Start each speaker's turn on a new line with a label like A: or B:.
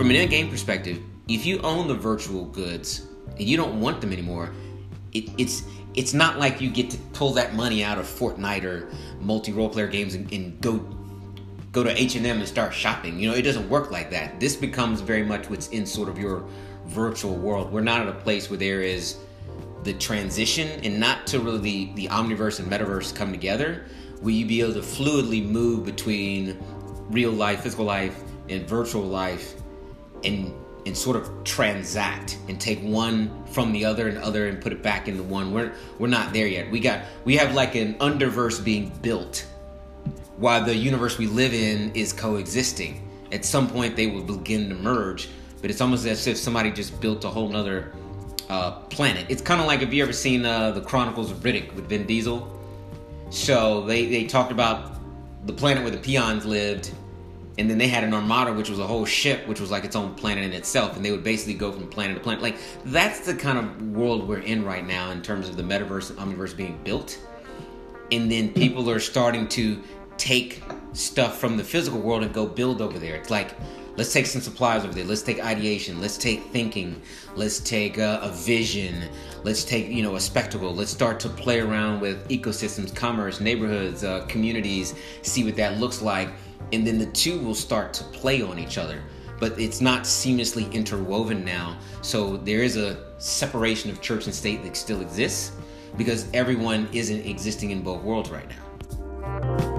A: from an in-game perspective, if you own the virtual goods and you don't want them anymore, it, it's it's not like you get to pull that money out of Fortnite or multi role player games and, and go go to H and M and start shopping. You know, it doesn't work like that. This becomes very much what's in sort of your virtual world. We're not at a place where there is the transition and not to really the, the omniverse and metaverse come together, will you be able to fluidly move between real life, physical life, and virtual life, and and sort of transact and take one from the other and other and put it back into one. We're we're not there yet. We got we have like an underverse being built while the universe we live in is coexisting. At some point they will begin to merge, but it's almost as if somebody just built a whole nother uh, planet. It's kind of like if you ever seen uh, the Chronicles of Riddick with Vin Diesel. So they, they talked about the planet where the peons lived and then they had an armada which was a whole ship which was like its own planet in itself and they would basically go from planet to planet. Like that's the kind of world we're in right now in terms of the metaverse and omniverse being built. And then people are starting to take stuff from the physical world and go build over there. It's like let's take some supplies over there. Let's take ideation. Let's take thinking. Let's take uh, a vision. Let's take you know a spectacle. Let's start to play around with ecosystems commerce neighborhoods uh, communities see what that looks like and then the two will start to play on each other but it's not seamlessly interwoven now. So there is a separation of church and state that still exists because everyone isn't existing in both worlds right now